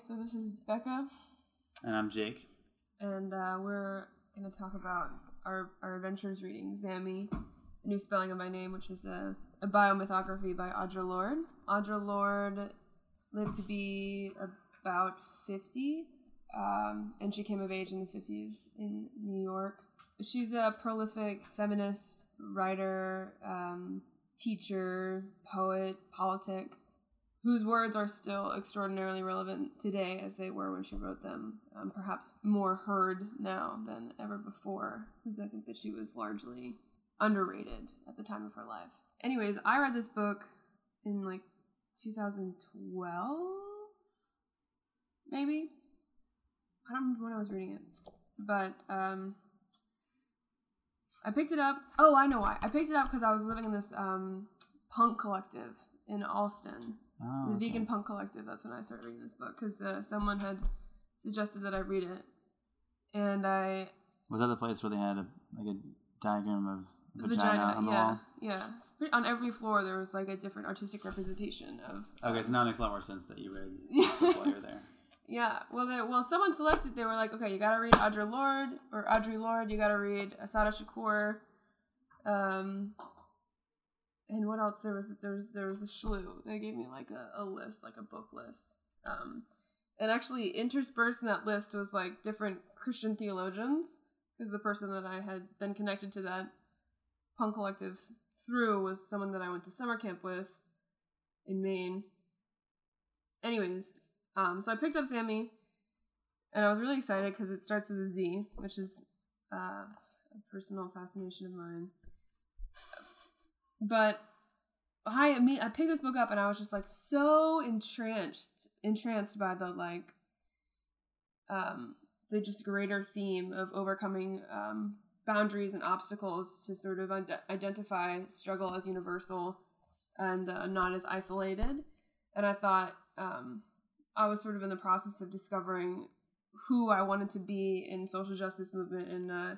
so this is Bekah, And I'm Jake. and uh, we're going to talk about our, our adventures reading Zami, A New Spelling of My Name, which is a, a biomythography by Audre Lorde. Audre Lorde lived to be about 50, um, and she came of age in the 50s in New York. She's a prolific feminist writer, um, teacher, poet, politic, whose words are still extraordinarily relevant today as they were when she wrote them. Um, perhaps more heard now than ever before, because I think that she was largely underrated at the time of her life. Anyways, I read this book in like 2012, maybe. I don't remember when I was reading it, but um, I picked it up. Oh, I know why. I picked it up because I was living in this um, punk collective in Allston, Oh, the okay. vegan punk collective. That's when I started reading this book because uh, someone had suggested that I read it, and I Was that the place where they had a, like a diagram of the vagina, on the yeah, wall? yeah. On every floor, there was like a different artistic representation of. Okay, so now it makes a lot more sense that you read while you were there. Yeah, well, they, well, someone selected. They were like, okay, you gotta read Audre Lorde or Audre Lorde. You gotta read Assata Shakur. Um, and what else? There was there was there was a slew. They gave me like a, a list, like a book list. Um, and actually interspersed in that list was like different Christian theologians, because the person that I had been connected to that punk collective through was someone that I went to summer camp with in Maine. Anyways, um, so I picked up Zami, and I was really excited because it starts with a Z, which is uh, a personal fascination of mine. But I mean I picked this book up and I was just like so entranced entranced by the like um the just greater theme of overcoming um boundaries and obstacles to sort of ide- identify struggle as universal and uh, not as isolated. And I thought um I was sort of in the process of discovering who I wanted to be in social justice movement and uh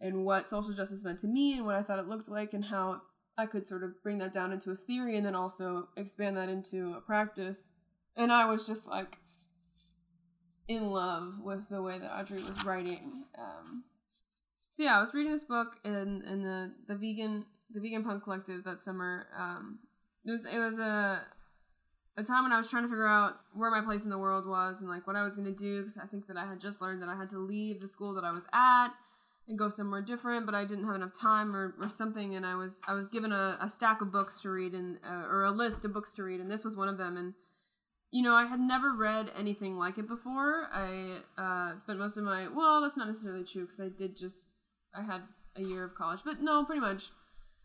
and what social justice meant to me and what I thought it looked like and how I could sort of bring that down into a theory and then also expand that into a practice. And I was just like in love with the way that Audrey was writing. Um, so yeah, I was reading this book in in the the vegan the vegan punk collective that summer. Um, it was it was a a time when I was trying to figure out where my place in the world was and like what I was to do because I think that I had just learned that I had to leave the school that I was at and go somewhere different but i didn't have enough time or, or something and i was i was given a, a stack of books to read and uh, or a list of books to read and this was one of them and you know i had never read anything like it before. I uh, spent most of my well that's not necessarily true because i did just i had a year of college but no pretty much.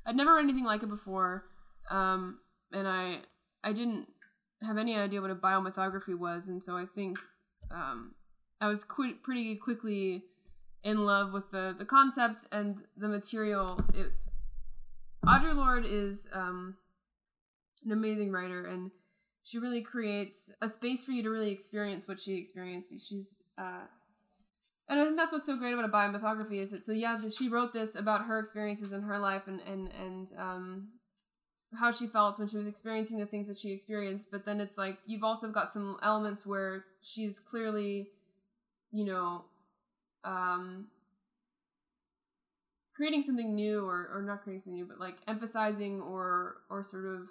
I'd never read anything like it before um, and i i didn't have any idea what a biomythography was and so i think um, i was qu- pretty quickly in love with the the concept and the material. It, Audre Lorde is um, an amazing writer, and she really creates a space for you to really experience what she experiences. She's uh, and I think that's what's so great about a biomythography is that so yeah, she wrote this about her experiences in her life and and and um, how she felt when she was experiencing the things that she experienced. But then it's like you've also got some elements where she's clearly, you know, um creating something new or or not creating something new but like emphasizing or or sort of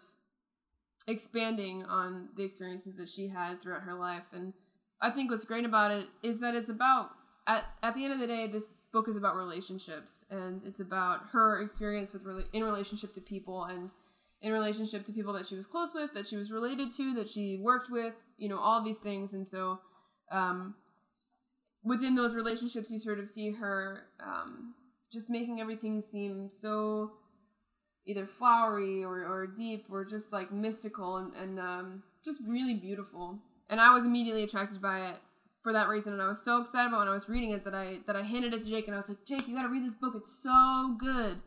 expanding on the experiences that she had throughout her life. And i think what's great about it is that it's about at, at the end of the day this book is about relationships and it's about her experience with really in relationship to people and in relationship to people that she was close with that she was related to that she worked with you know all these things. And so um within those relationships you sort of see her um, just making everything seem so either flowery or, or deep or just like mystical and, and um, just really beautiful. And i was immediately attracted by it for that reason. And i was so excited about when i was reading it that i that i handed it to jake and i was like jake you gotta read this book. It's so good.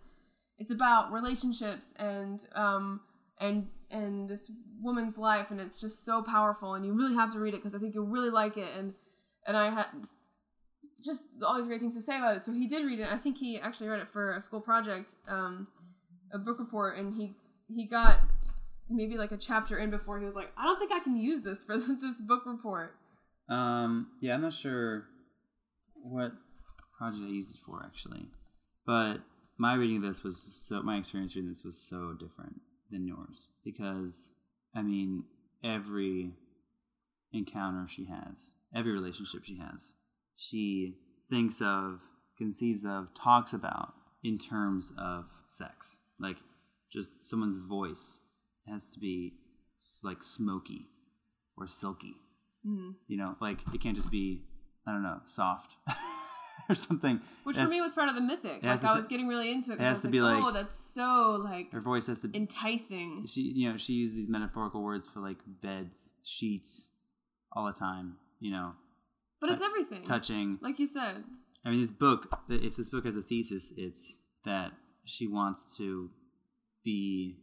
It's about relationships and um and and this woman's life and it's just so powerful and you really have to read it because i think you'll really like it. And and i had just all these great things to say about it. So he did read it. I think he actually read it for a school project, um, a book report, and he he got maybe like a chapter in before he was like, I don't think I can use this for this book report. Um, yeah, I'm not sure what project I used it for actually, but my reading of this was so my experience reading this was so different than yours because I mean every encounter she has, every relationship she has, she thinks of, conceives of, talks about in terms of sex. Like just someone's voice has to be like smoky or silky. Mhm. You know, like it can't just be I don't know, soft or something. Which It- for me was part of the mythic. Like to I was getting really into it. it I has was to like, be like- oh, that's so like her voice has to enticing. she you know she uses these metaphorical words for like beds sheets all the time you know But it's everything. touching Like you said. i mean this book if this book has a thesis it's that she wants to be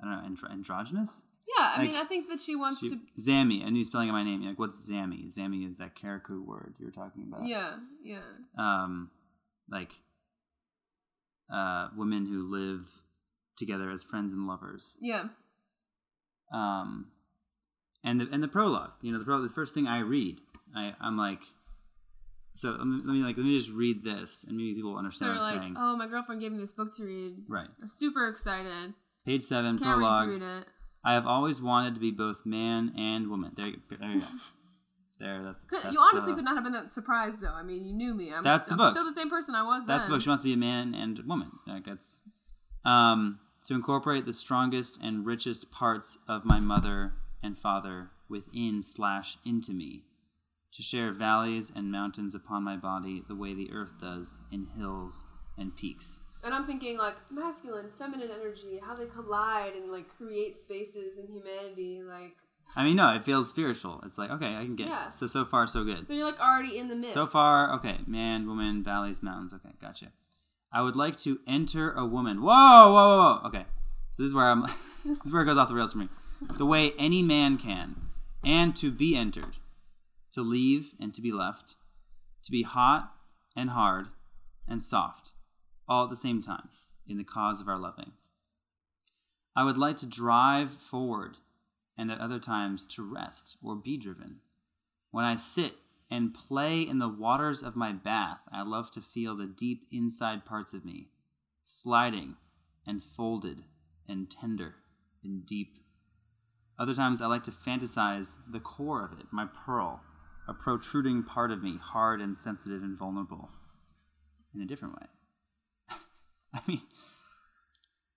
i don't know andro- androgynous Yeah, I Like, mean, I think that she wants she, to. Zami a new spelling of my name like what's Zami Zami is that Carriacou word you were talking about Yeah, yeah. um like uh women who live together as friends and lovers Yeah. um, and the and the prologue. You know, the prologue. The first thing I read, I I'm like, so let me, let me like let me just read this, and maybe people will understand you're what I'm like, saying. oh, my girlfriend gave me this book to read. Right, I'm super excited. page seven, Can't wait prologue. to read it. I have always wanted to be both man and woman. There, you- there you go. there, that's, Could, that's you honestly the, could not have been that surprised, though. I mean, you knew me. I'm, That's st- the I'm book. still the same person I was That's then. the book. She wants to be a man and woman. Like it's um, to incorporate the strongest and richest parts of my mother and father within slash into me, to share valleys and mountains upon my body the way the earth does in hills and peaks. And I'm thinking like masculine, feminine energy, how they collide and like create spaces in humanity. Like, I mean, no, it feels spiritual. It's like okay, I can get Yeah. it. So so far so good. so you're like already in the mix. So far, okay. Man, woman, valleys, mountains. Okay, gotcha. I would like to enter a woman. Whoa, whoa, whoa, whoa. Okay, so this is where I'm. this is where it goes off the rails for me. The way any man can, and to be entered, to leave and to be left, to be hot and hard and soft, all at the same time, in the cause of our loving. I would like to drive forward, and at other times to rest or be driven. When I sit and play in the waters of my bath, I love to feel the deep inside parts of me, sliding and folded and tender and deep. Other times I like to fantasize the core of it, my pearl, a protruding part of me, hard and sensitive and vulnerable, in a different way. I mean,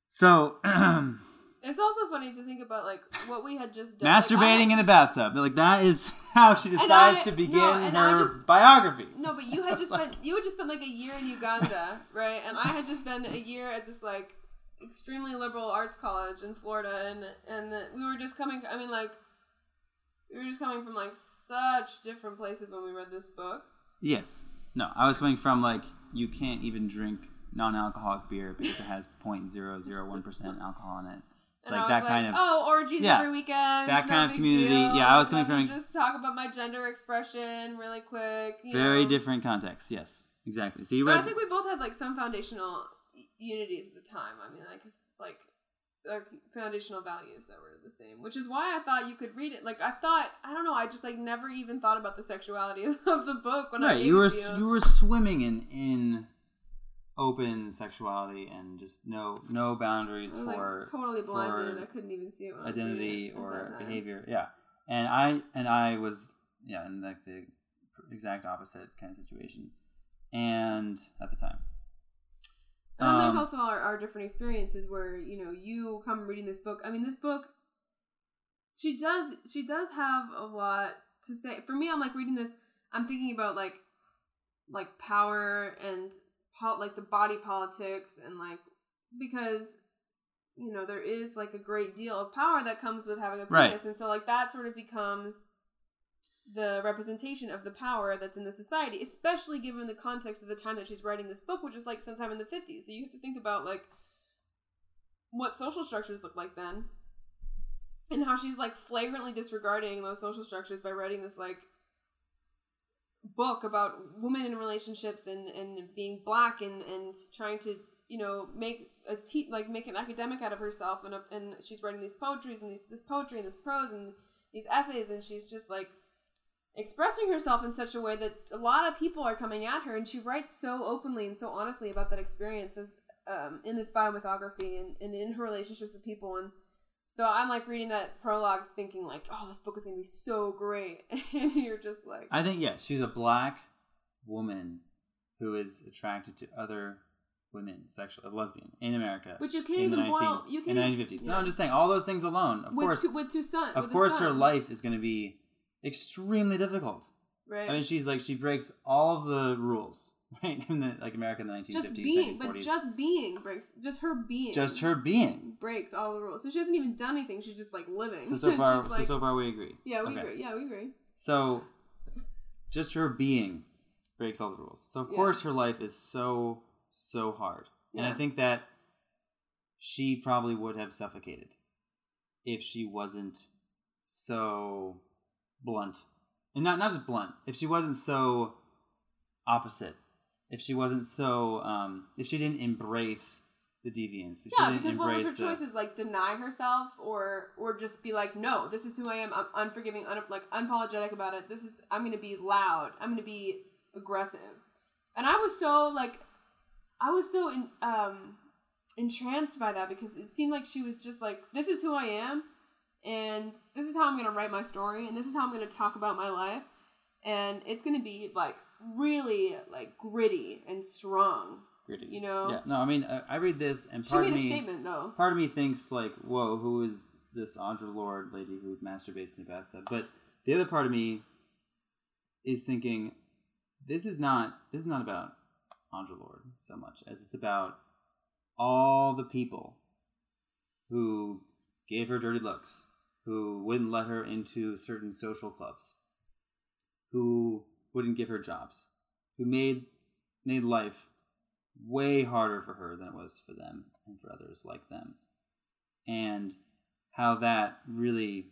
so It's also funny to think about like what we had just done. masturbating in a bathtub, like that is how she decides I- to begin I her just- biography. No, but you had just spent you had just spent like a year in Uganda, right? And I had just been a year at this like extremely liberal arts college in Florida, and and we were just coming. I mean, like we were just coming from like such different places when we read this book. Yes. No, I was coming from like you can't even drink non-alcoholic beer because it has 0.001% alcohol in it. And Like that like, kind of- oh, orgies Yeah, every weekend. that kind of community. deal. Yeah, I was coming from- just talk about my gender expression really quick. Very know. different context. Yes, exactly. So you But read I think we both had like some foundational unities at the time. I mean, like like our foundational values that were the same, which is why I thought you could read it. Like I thought, I don't know, I just like never even thought about the sexuality of, of the book when I right. gave You were it you were swimming in in open sexuality and just no no boundaries I was, for like totally blinded. for I couldn't even see it. When I was reading identity it or behavior. Yeah, and I and I was yeah in like the exact opposite kind of situation, and at the time. And then there's Um, also our, our different experiences where you know you come reading this book. I mean, this book, she does she does have a lot to say. For me, I'm like reading this. I'm thinking about like like power and pol- like the body politics and like because you know there is like a great deal of power that comes with having a Right. penis, and so like that sort of becomes the representation of the power that's in the society, especially given the context of the time that she's writing this book, which is like sometime in the 50s. So you have to think about like what social structures look like then and how she's like flagrantly disregarding those social structures by writing this like book about women in relationships and and being black and and trying to you know make a te- like make an academic out of herself and a, and she's writing these poetries and these, this poetry and this prose and these essays and she's just like expressing herself in such a way that a lot of people are coming at her, and she writes so openly and so honestly about that experience as um, in this biomythography and, and in her relationships with people and. So I'm like reading that prologue, thinking like, "Oh, this book is gonna be so great," and you're just like, I think yeah, she's a black woman who is attracted to other women, sexual, a lesbian in America. But you can't in the even boil. You can't the even- 1950s. No. I'm just saying all those things alone. Of with course, two, with two sons. of course, her life is going to be extremely difficult. right? I mean, she's like she breaks all of the rules, right? In the like America in the 1950s, just being, 1940s. but just being breaks. Just her being. Just her being. breaks all the rules. So she hasn't even done anything. She's just like living. So so far, so like, so far we agree. yeah, we Okay. agree. Yeah, we agree. So, just her being breaks all the rules. So of Yeah. course her life is so so hard, and I think that she probably would have suffocated if she wasn't so blunt, and not not just blunt. If she wasn't so opposite, if she wasn't so, um, if she didn't embrace the deviance, if Yeah, she didn't because what was embrace her the, choices? Like deny herself, or or just be like, no, this is who I am. I'm unforgiving, un- like unapologetic about it. This is I'm gonna be loud. I'm gonna be aggressive. And I was so like, I was so in, um entranced by that because it seemed like she was just like, this is who I am, and this is how I'm gonna write my story, and this is how I'm gonna talk about my life, and it's gonna be like really like gritty and strong. gritty. you know? Yeah. No, I mean, I, I read this, and She part made of a me, statement though. part of me thinks like, whoa, who is this Audre Lorde lady who masturbates in a bathtub? But the other part of me is thinking, this is not this is not about Audre Lorde so much as it's about all the people who gave her dirty looks, who wouldn't let her into certain social clubs, who wouldn't give her jobs, who made made life way harder for her than it was for them and for others like them. And how that really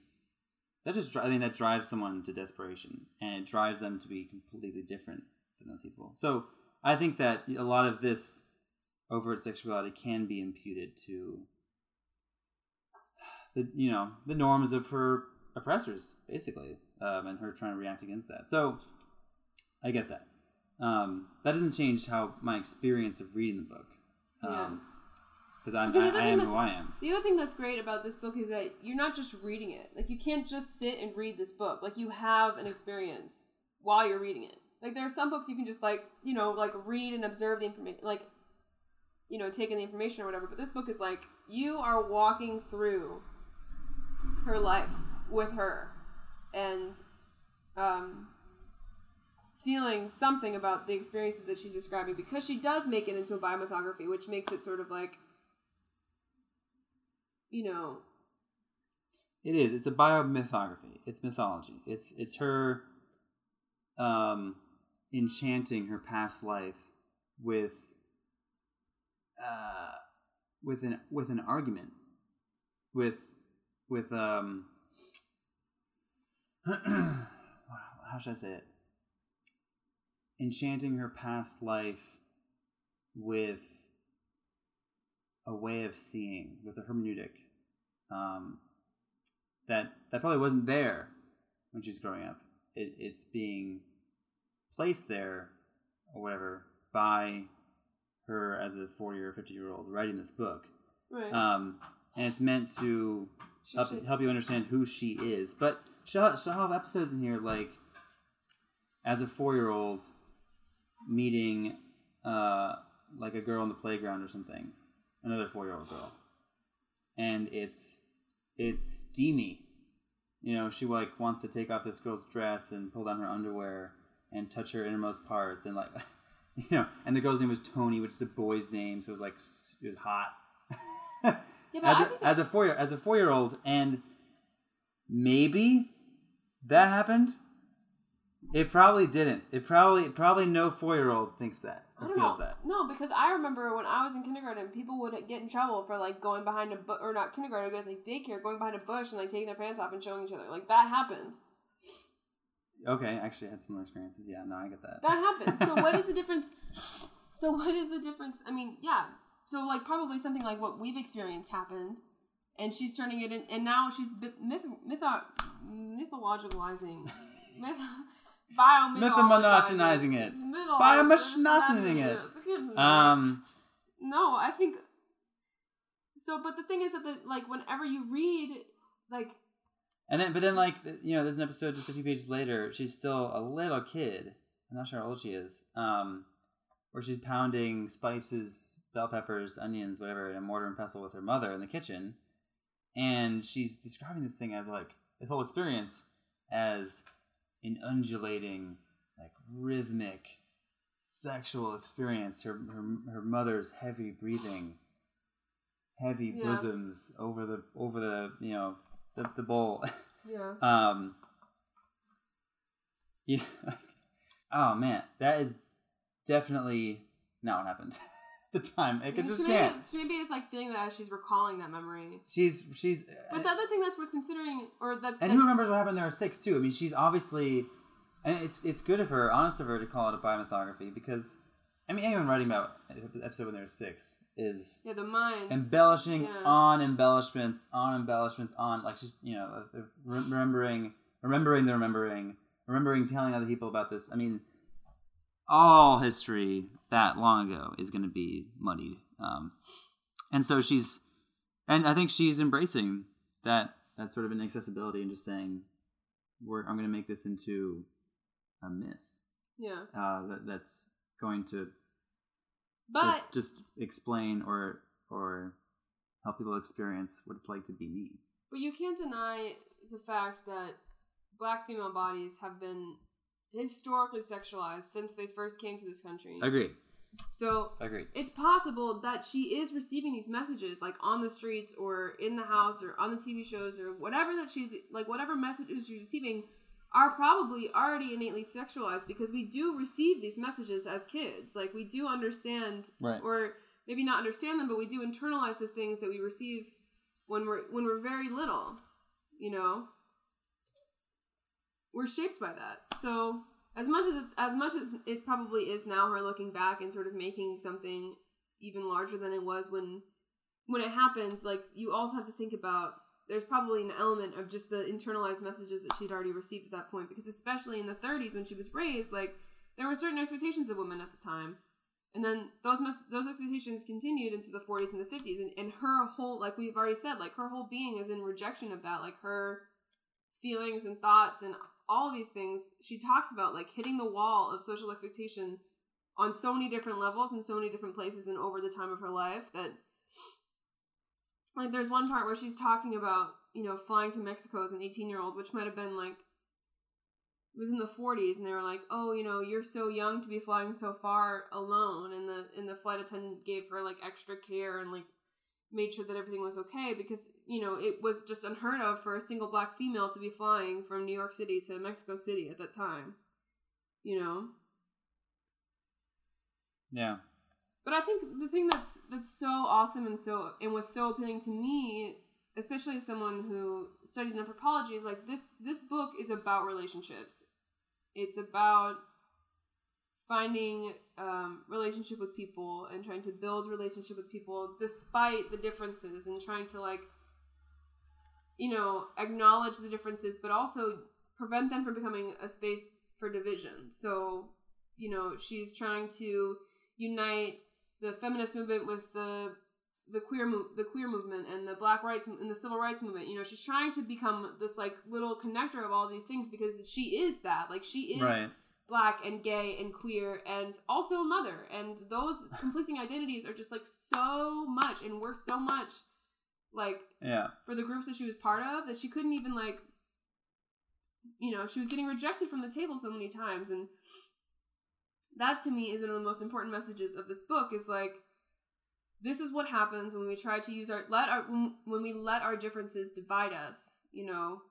that just I mean that drives someone to desperation and it drives them to be completely different than those people. So I think that a lot of this overt sexuality can be imputed to the you know the norms of her oppressors basically um, and her trying to react against that. So I get that. Um, that doesn't change how my experience of reading the book. Yeah. Um, because I'm Because the I, I am who I am. The other thing that's great about this book is that you're not just reading it. Like you can't just sit and read this book. Like you have an experience while you're reading it. Like there are some books you can just like, you know, like read and observe the information like you know, take in the information or whatever. But this book is like you are walking through her life with her and um feeling something about the experiences that she's describing because she does make it into a biomythography, which makes it sort of like you know, It is. It's a biomythography. It's mythology. It's it's her um enchanting her past life with uh with an with an argument with with um how should I say it? Enchanting her past life with a way of seeing, with a hermeneutic um, that that probably wasn't there when she was growing up. It, it's being placed there or whatever by her as a 40 or 50 year old writing this book. right. Um, and it's meant to She help, should- help you understand who she is. But she'll, she'll have episodes in here like as a four year old meeting uh, like a girl on the playground or something, another four year old girl, and it's it's steamy. You know, she like wants to take off this girl's dress and pull down her underwear and touch her innermost parts and like you know, and the girl's name was Tony, which is a boy's name, so it was like it was hot. Yeah, as a, as a four year as a four year old, and maybe that happened. It probably didn't. It probably probably no four year old thinks that I or don't feels know. that. No, because I remember when I was in kindergarten, people would get in trouble for like going behind a bush, or not kindergarten, but like daycare, going behind a bush and like taking their pants off and showing each other. Like that happened. Okay, actually, I had similar experiences. Yeah, no, I get that. That happened. So what is the difference? So what is the difference? I mean, yeah. So like probably something like what we've experienced happened, and she's turning it in, and now she's myth, myth, mythologicalizing, myth, it. Biomotionizing it. Um, no, I think so. But the thing is that the like whenever you read like and then but then like you know there's an episode just a few pages later she's still a little kid i'm not sure how old she is um where she's pounding spices bell peppers onions whatever in a mortar and pestle with her mother in the kitchen. And she's describing this thing as like this whole experience as an undulating like rhythmic sexual experience. Her her, her mother's heavy breathing heavy Yeah. bosoms over the over the you know the, the bowl. Yeah. um yeah. Oh man. That is definitely not what happened the time it could just maybe, can't she maybe is like feeling that as she's recalling that memory. she's she's But the other thing that's worth considering, or that, and who remembers what happened there at six too i mean she's obviously and it's it's good of her honest of her to call it a biomythography because i mean anyone writing about episode when they're six is yeah, the mind. embellishing Yeah. on embellishments on embellishments on like she's you know uh, remembering remembering the remembering remembering telling other people about this i mean all history that long ago is going to be muddied um, and so she's and i think she's embracing that that sort of inaccessibility and just saying we're i'm going to make this into a myth yeah, uh, that, that's going to but just just explain or or help people experience what it's like to be me. but you can't deny the fact that black female bodies have been historically sexualized since they first came to this country. Agreed. So Agreed. it's possible that she is receiving these messages like on the streets or in the house or on the TV shows or whatever that she's like whatever messages she's receiving are probably already innately sexualized because we do receive these messages as kids like we do understand Right. or maybe not understand them but we do internalize the things that we receive when we're when we're very little you know we're shaped by that. So as much as it's as much as it probably is now her looking back and sort of making something even larger than it was when when it happened like you also have to think about there's probably an element of just the internalized messages that she'd already received at that point because especially in the 30s when she was raised like there were certain expectations of women at the time. And then those mes- those expectations continued into the 40s and the 50s and, and her whole like we've already said like her whole being is in rejection of that like her feelings and thoughts and all of these things she talks about like hitting the wall of social expectation on so many different levels and so many different places and over the time of her life that like there's one part where she's talking about you know flying to mexico as an 18 year old which might have been like it was in the 40s and they were like oh you know you're so young to be flying so far alone and the and the flight attendant gave her like extra care and like made sure that everything was okay because you know it was just unheard of for a single black female to be flying from new york city to mexico city at that time you know Yeah. but I think the thing that's that's so awesome and so and was so appealing to me, especially as someone who studied anthropology, is like this this book is about relationships. It's about finding um, relationship with people and trying to build relationship with people despite the differences and trying to like you know acknowledge the differences but also prevent them from becoming a space for division. So you know she's trying to unite the feminist movement with the the queer mo- the queer movement and the black rights and the civil rights movement. You know she's trying to become this like little connector of all these things because she is that. Like she is Right. Black and gay and queer and also a mother. And those conflicting identities are just like so much and we're so much like Yeah. for the groups that she was part of that she couldn't even like you know she was getting rejected from the table so many times. And that to me is one of the most important messages of this book is like this is what happens when we try to use our let our when we let our differences divide us you know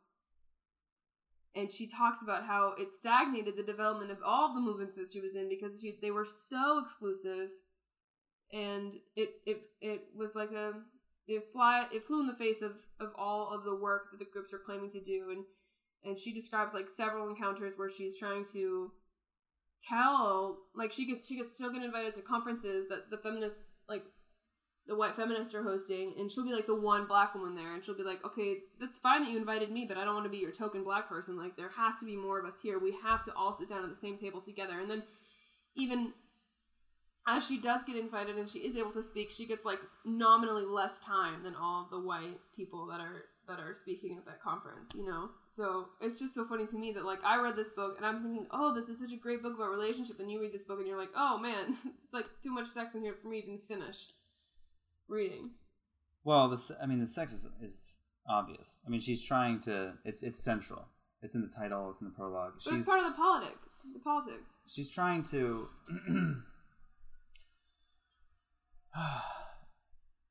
and she talks about how it stagnated the development of all the movements that she was in because she, they were so exclusive. And it it it was like a it fly it flew in the face of of all of the work that the groups are claiming to do. And and she describes like several encounters where she's trying to tell like she gets she gets still get invited to conferences that the feminists like the white feminists are hosting, and she'll be like the one black woman there, and she'll be like, okay, that's fine that you invited me, but I don't want to be your token black person. Like, there has to be more of us here. We have to all sit down at the same table together. And then, even as she does get invited and she is able to speak, she gets like nominally less time than all the white people that are that are speaking at that conference, you know? So it's just so funny to me that like I read this book and I'm thinking, oh, this is such a great book about relationship, and you read this book and you're like, oh man, it's like too much sex in here for me to even finish reading. Well, the se- I mean, the sex is, is obvious. I mean, she's trying to. It's it's central. It's in the title. It's in the prologue. But she's it's part of the politic, the politics. she's trying to.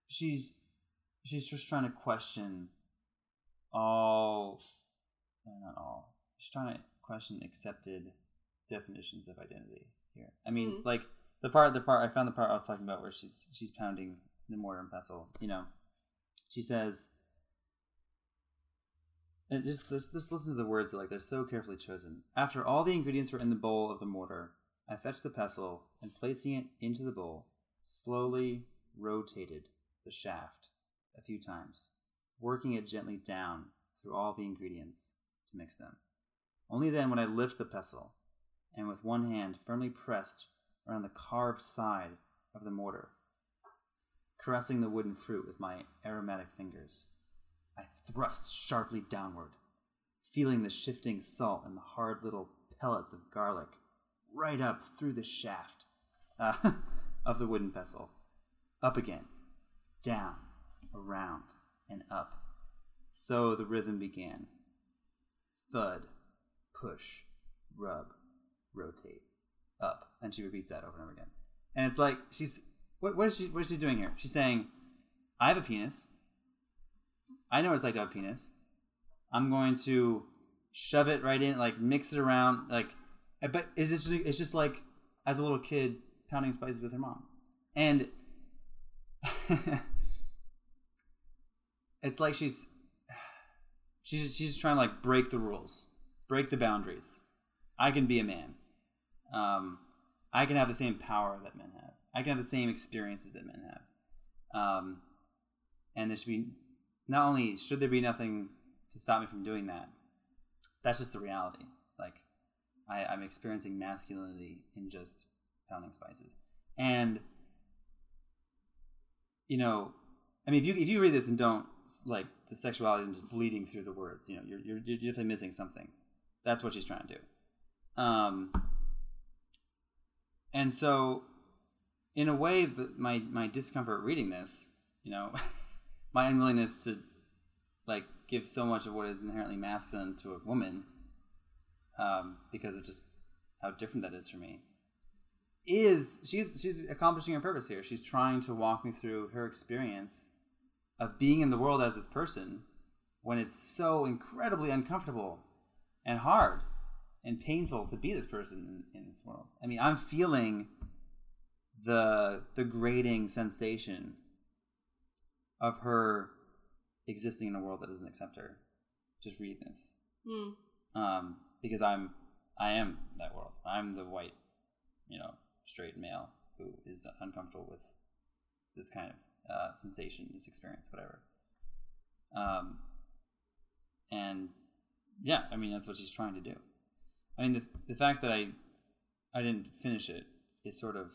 she's she's just trying to question all, no, not all. She's trying to question accepted definitions of identity here. I mean, Mhm. like the part, the part I found the part I was talking about where she's she's pounding the mortar and pestle. You know, she says. And just, just just listen to the words like they're so carefully chosen. After all the ingredients were in the bowl of the mortar, I fetched the pestle and placing it into the bowl, slowly rotated the shaft a few times, working it gently down through all the ingredients to mix them. Only then would I lift the pestle, and with one hand firmly pressed around the carved side of the mortar, caressing the wooden fruit with my aromatic fingers, I thrust sharply downward, feeling the shifting salt and the hard little pellets of garlic right up through the shaft uh, of the wooden pestle. Up again, down, around, and up. So the rhythm began. Thud, push, rub, rotate, up. And she repeats that over and over again. And it's like she's what, what is she what is she doing here? She's saying, I have a penis. I know what it's like to have a penis. I'm going to shove it right in, like mix it around, like. But it's just it's just like as a little kid pounding spices with her mom, and it's like she's she's she's trying to like break the rules, break the boundaries. I can be a man. Um, I can have the same power that men have. I can have the same experiences that men have. Um, and there should be not only should there be nothing to stop me from doing that. That's just the reality. Like I, I'm experiencing masculinity in just pounding spices, and you know, I mean, if you if you read this and don't like the sexuality is just bleeding through the words, you know, you're you're, you're definitely missing something. That's what she's trying to do. Um, and so, in a way, my my discomfort reading this, you know, my unwillingness to like give so much of what is inherently masculine to a woman, um, because of just how different that is for me, is she's she's accomplishing her purpose here. She's trying to walk me through her experience of being in the world as this person when it's so incredibly uncomfortable and hard and painful to be this person in, in this world. I mean, I'm feeling the the grating sensation of her existing in a world that doesn't accept her. Just read this, Hmm. um, because I'm I am that world. I'm the white, you know, straight male who is uncomfortable with this kind of uh, sensation, this experience, whatever. Um, and yeah, I mean that's what she's trying to do. I mean the the fact that I I didn't finish it is sort of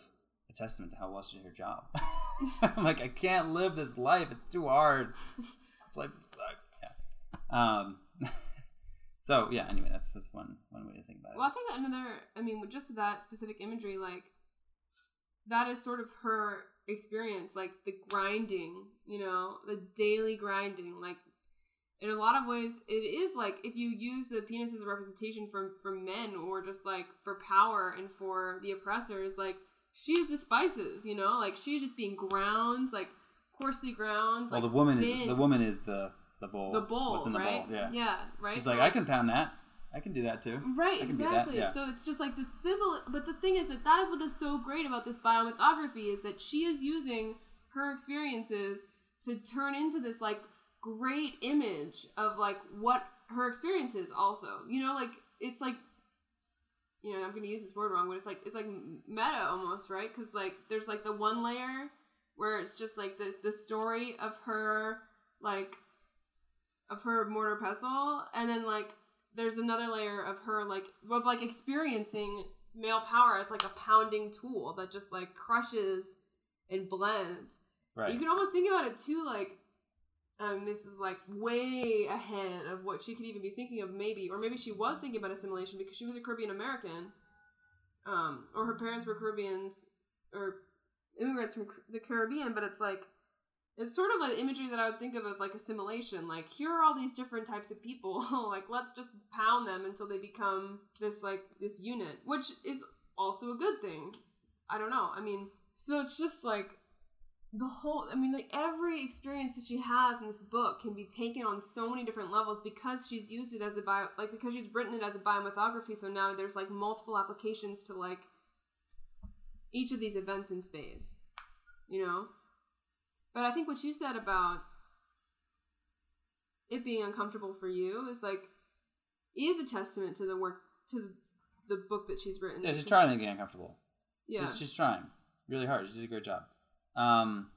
a testament to how well she did her job. I'm like I can't live this life; it's too hard. This life sucks. Yeah. Um. so yeah. Anyway, that's that's one one way to think about it. Well, I think another, I mean, with- just with that specific imagery, like, that is sort of her experience, like the grinding, you know, the daily grinding. Like, in a lot of ways, it is like if you use the penis as a representation for, for men or just like for power and for the oppressors, like, she's the spices, you know? Like, she's just being ground, like, coarsely ground. well, like, the woman is the woman is the the bowl. The bowl, What's in the right? bowl? Yeah. Yeah, right? She's So, like, I can pound that. I can do that too. Right, I can do that, exactly. yeah. So it's just like the civil. But the thing is that that is what is so great about this biomythography is that she is using her experiences to turn into this like great image of like what her experience is. Also, you know, like it's like you know I'm going to use this word wrong, but it's like it's like meta almost, right? Because like there's like the one layer where it's just like the the story of her like of her mortar pestle, and then like there's another layer of her like of like experiencing male power as like a pounding tool that just like crushes and blends. Right. You can almost think about it too, like um, this is like way ahead of what she could even be thinking of, maybe, or maybe she was thinking about assimilation because she was a Caribbean American, um, or her parents were Caribbeans or immigrants from the Caribbean. But it's like it's sort of like imagery that I would think of of like assimilation. Like here are all these different types of people. like let's just pound them until they become this like this unit, which is also a good thing. I don't know. I mean, so it's just like the whole i mean like every experience that she has in this book can be taken on so many different levels because she's used it as a bio like because she's written it as a biomythography so now there's like multiple applications to like each of these events in space you know but i think what you said about it being uncomfortable for you is like is a testament to the work to the, book that she's written Yeah, she's trying to it uncomfortable. yeah She's, she's trying really hard. She did a great job. Um,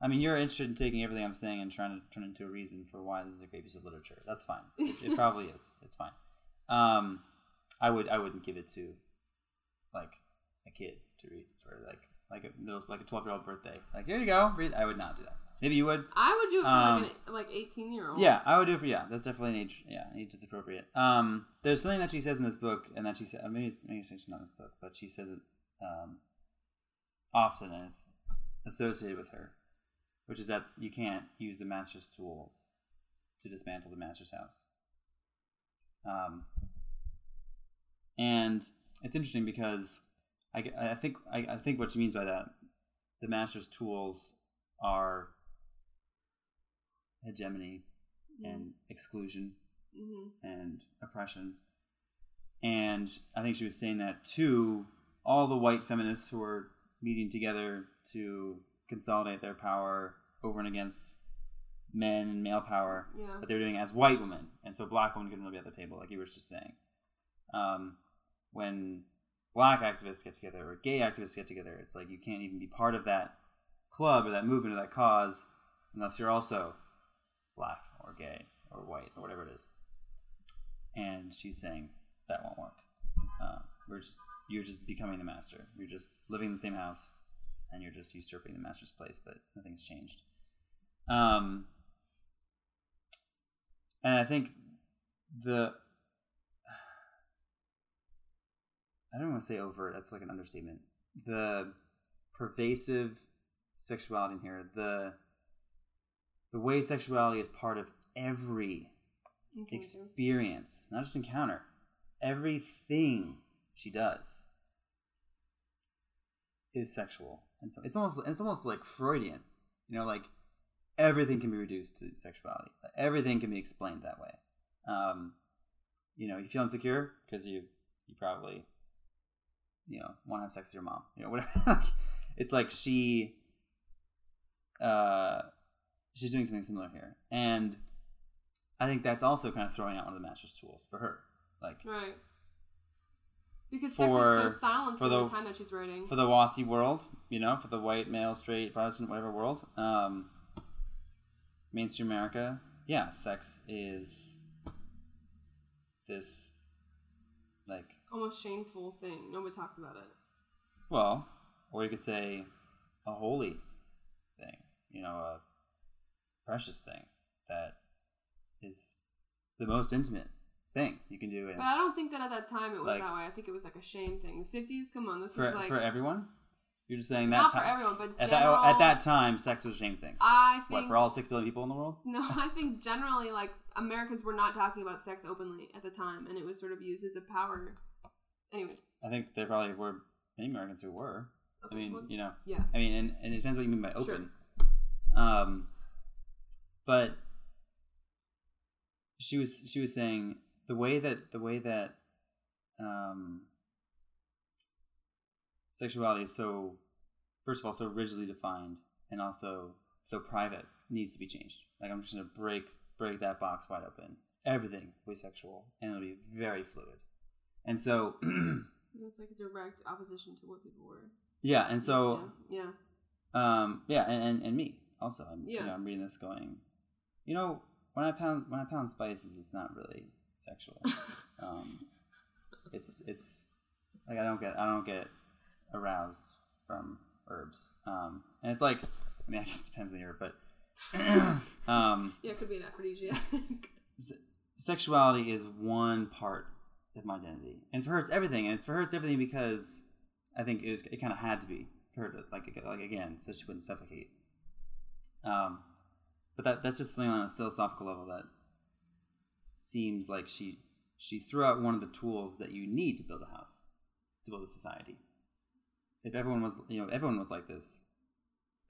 I mean, you're interested in taking everything I'm saying and trying to turn it into a reason for why this is a great piece of literature. That's fine. It, it probably is. It's fine. Um, I would I wouldn't give it to like a kid to read for like like a like a 12 year old birthday. Like here you go. Read. I would not do that. Maybe you would. i would do it for Um, like an like 18 year old Yeah, I would do it for yeah. That's definitely an age. Yeah, age is appropriate. Um, there's something that she says in this book, and that she said maybe it's, maybe it's not in this book, but she says it um, often, and it's associated with her, which is that you can't use the master's tools to dismantle the master's house. Um, and it's interesting because I, I think I, I think what she means by that, the master's tools are hegemony and exclusion hmm and oppression. And I think she was saying that to all the white feminists who were meeting together to consolidate their power over and against men and male power, Yeah. but they were doing it as white women. And so black women couldn't really be at the table, like you were just saying. Um, when black activists get together or gay activists get together, it's like you can't even be part of that club or that movement or that cause unless you're also black or gay or white or whatever it is. And she's saying that won't work. Uh, we're just you're just becoming the master. You're just living in the same house, and you're just usurping the master's place. But nothing's changed. Um, and I think the I don't want to say overt. That's like an understatement. The pervasive sexuality in here, the the way sexuality is part of every experience, not just encounter, everything she does is sexual, and so it's almost it's almost like Freudian, you know, like everything can be reduced to sexuality, everything can be explained that way. Um, you know, you feel insecure because you you probably you know want to have sex with your mom, you know, whatever. it's like she uh she's doing something similar here, and I think that's also kind of throwing out one of the master's tools for her. Like Right. Because sex For- is so silenced for the, the- time that she's writing. for the waspy world, you know, for the white male, straight, Protestant, whatever world, um, mainstream America, yeah, sex is this like Almost shameful thing. Nobody talks about it. well, or you could say a holy thing, you know, a precious thing that is the most intimate thing you can do. And But I don't think that at that time it was like- that way. I think it was like a shame thing. The 50s, come on, this for is like for everyone. You're just saying that not time for everyone, but at general, that at that time, sex was a shame thing. I think What for all six billion people in the world? No, I think generally like Americans were not talking about sex openly at the time, and it was sort of used as a power. Anyways, I think there probably were many Americans who were. I mean, well, you know, yeah, I mean, and, and it depends what you mean by open. Sure. open. Um, but she was she was saying the way that the way that um, sexuality is so first of all so rigidly defined and also so private needs to be changed. Like I'm just gonna break break that box wide open. Everything will be sexual and it'll be very fluid. And so it's like a direct opposition to what people were. yeah, and so yeah, Um, yeah, and, and, and me also. I'm, Yeah. you know, I'm reading this going, you know, when I pound when I pound spices, it's not really sexual. um, it's it's like I don't get I don't get aroused from herbs. Um, and it's like I mean I guess it depends on the herb, but um, Yeah, it could be an aphrodisiac. s- sexuality is one part of my identity, and for her it's everything. And for her it's everything because I think it was it kind of had to be for her to like like again, so she wouldn't suffocate. Um, but that that's just something on a philosophical level that seems like she she threw out one of the tools that you need to build a house, to build a society. If everyone was you know if everyone was like this,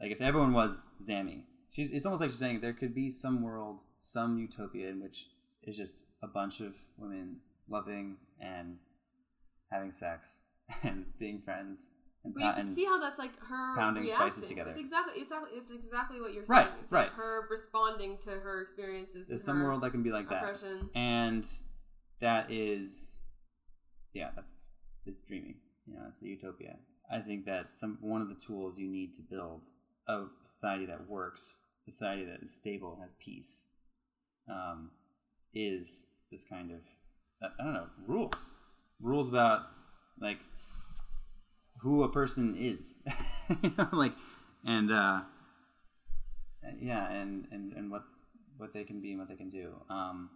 like if everyone was Zami, she's it's almost like she's saying there could be some world, some utopia in which it's just a bunch of women loving and having sex and being friends and, But you can see how that's like her pounding reacting. spices together. It's exactly, it's exactly, it's exactly what you're Right, saying. It's right. Like her responding to her experiences. there's some world that can be like that. and that is yeah that's it's dreamy you know it's a utopia i think that some one of the tools you need to build a society that works a society that is stable and has peace um, is this kind of i don't know rules rules about like who a person is you know like and uh yeah and and and what what they can be and what they can do um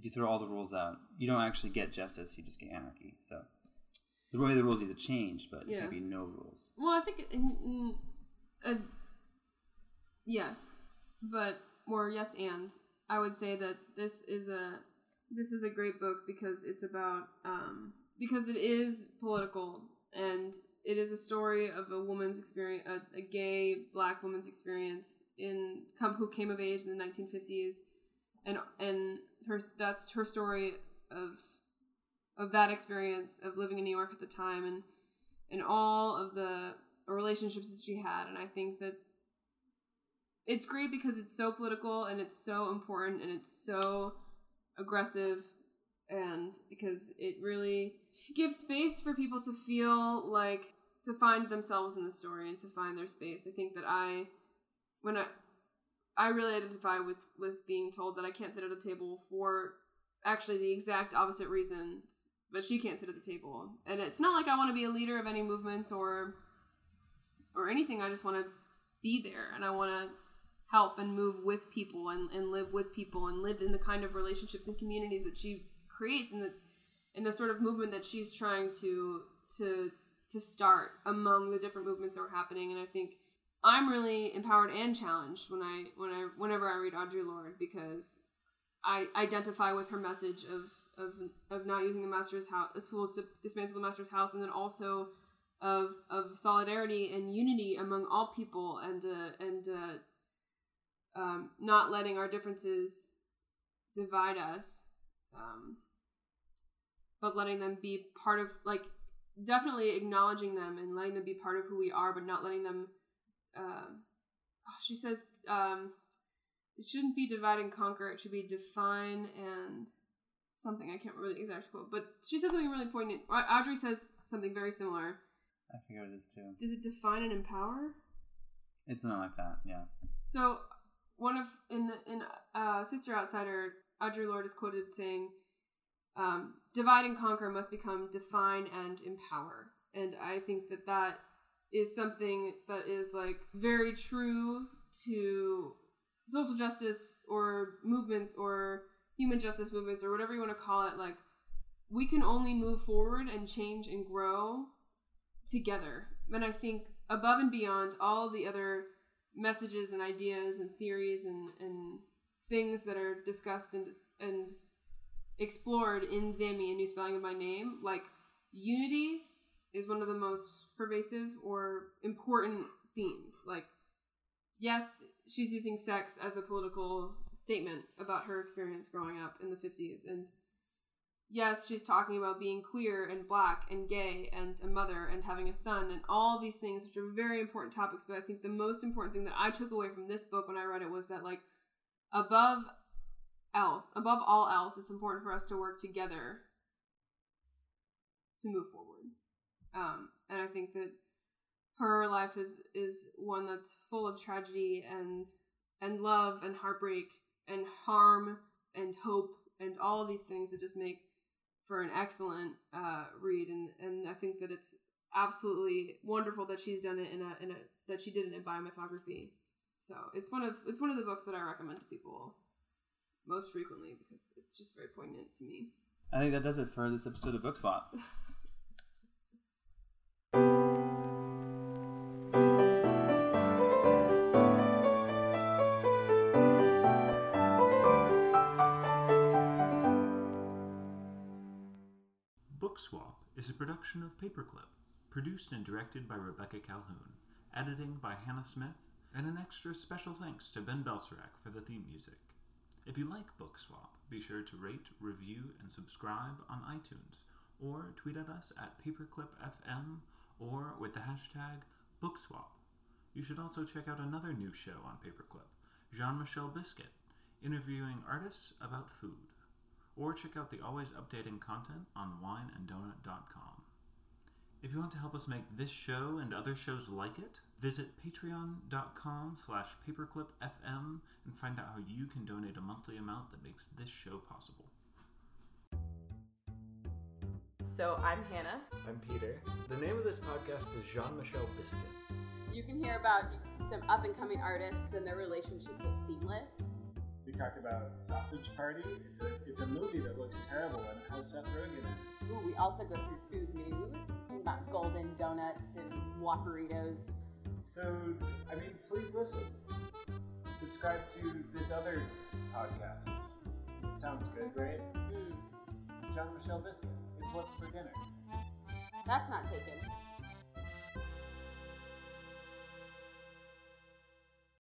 if you throw all the rules out, you don't actually get justice. You just get anarchy. So the way the rules need to change, but Yeah. there can be no rules. Well, I think, in, in, uh, yes, but or yes, and I would say that this is a this is a great book because it's about um, because it is political and it is a story of a woman's experience, a, a gay black woman's experience in come who came of age in the 1950s, and and her that's her story of of that experience of living in New York at the time and and all of the relationships that she had. And i think that it's great because it's so political and it's so important and it's so aggressive and because it really gives space for people to feel like to find themselves in the story and to find their space. I think that i when i i really identify with with being told that i can't sit at a table for actually the exact opposite reasons but she can't sit at the table. And it's not like i want to be a leader of any movements or or anything. I just want to be there and i want to help and move with people and, and live with people and live in the kind of relationships and communities that she creates and the in the sort of movement that she's trying to to to start among the different movements that were happening. And i think i'm really empowered and challenged when i when i whenever i read audre lorde because i identify with her message of of of not using the master's house tools to dismantle the master's house and then also of of solidarity and unity among all people and uh, and uh, um, not letting our differences divide us. Um, but letting them be part of like definitely acknowledging them and letting them be part of who we are but not letting them uh, she says um, it shouldn't be divide and conquer it should be define and something i can't remember the exact quote but she says something really poignant audrey says something very similar I forget what it is too. does it define and empower It's not like that. Yeah. So one of in the in uh, Sister Outsider, Audrey Lorde is quoted saying, um, "Divide and conquer must become define and empower." And I think that that is something that is like very true to social justice or movements or human justice movements or whatever you want to call it. Like we can only move forward and change and grow together. And I think above and beyond all the other messages and ideas and theories and, and things that are discussed and and explored in Zami, a new spelling of my name, like unity is one of the most pervasive or important themes. Like, yes, she's using sex as a political statement about her experience growing up in the 50s. And yes, she's talking about being queer and black and gay and a mother and having a son and all these things, which are very important topics. But I think the most important thing that I took away from this book when I read it was that, like, above above all else, it's important for us to work together to move forward. Um, and I think that her life is is one that's full of tragedy and and love and heartbreak and harm and hope and all these things that just make for an excellent uh, read and and I think that it's absolutely wonderful that she's done it in a in a that she did it in biomythography. So it's one of it's one of the books that I recommend to people most frequently because it's just very poignant to me. I think that does it for this episode of Book Swap. Book Swap is a production of Paperclip, produced and directed by Rebecca Calhoun, editing by Hannah Smith, and an extra special thanks to Ben Belsarak for the theme music. If you like Book Swap, be sure to rate, review, and subscribe on iTunes, or tweet at us at PaperclipFM or with the hashtag BookSwap. You should also check out another new show on Paperclip, Jean Michel Biscuit, interviewing artists about food. Or check out the always updating content on wineanddonut.com. If you want to help us make this show and other shows like it, visit patreon.com slash paperclipfm and find out how you can donate a monthly amount that makes this show possible. So I'm Hannah. I'm Peter. The name of this podcast is Jean Michel Biscuit. You can hear about some up and coming artists and their relationship with Seamless. We talked about Sausage Party. It's a it's a movie that looks terrible and it has Seth Rogen in it. Ooh, we also go through food news about golden donuts and Whopperitos. So I mean, please listen. Subscribe to this other podcast. It sounds good, right? Mm, Jean Michel Biscuit. It's what's for dinner. that's not taken.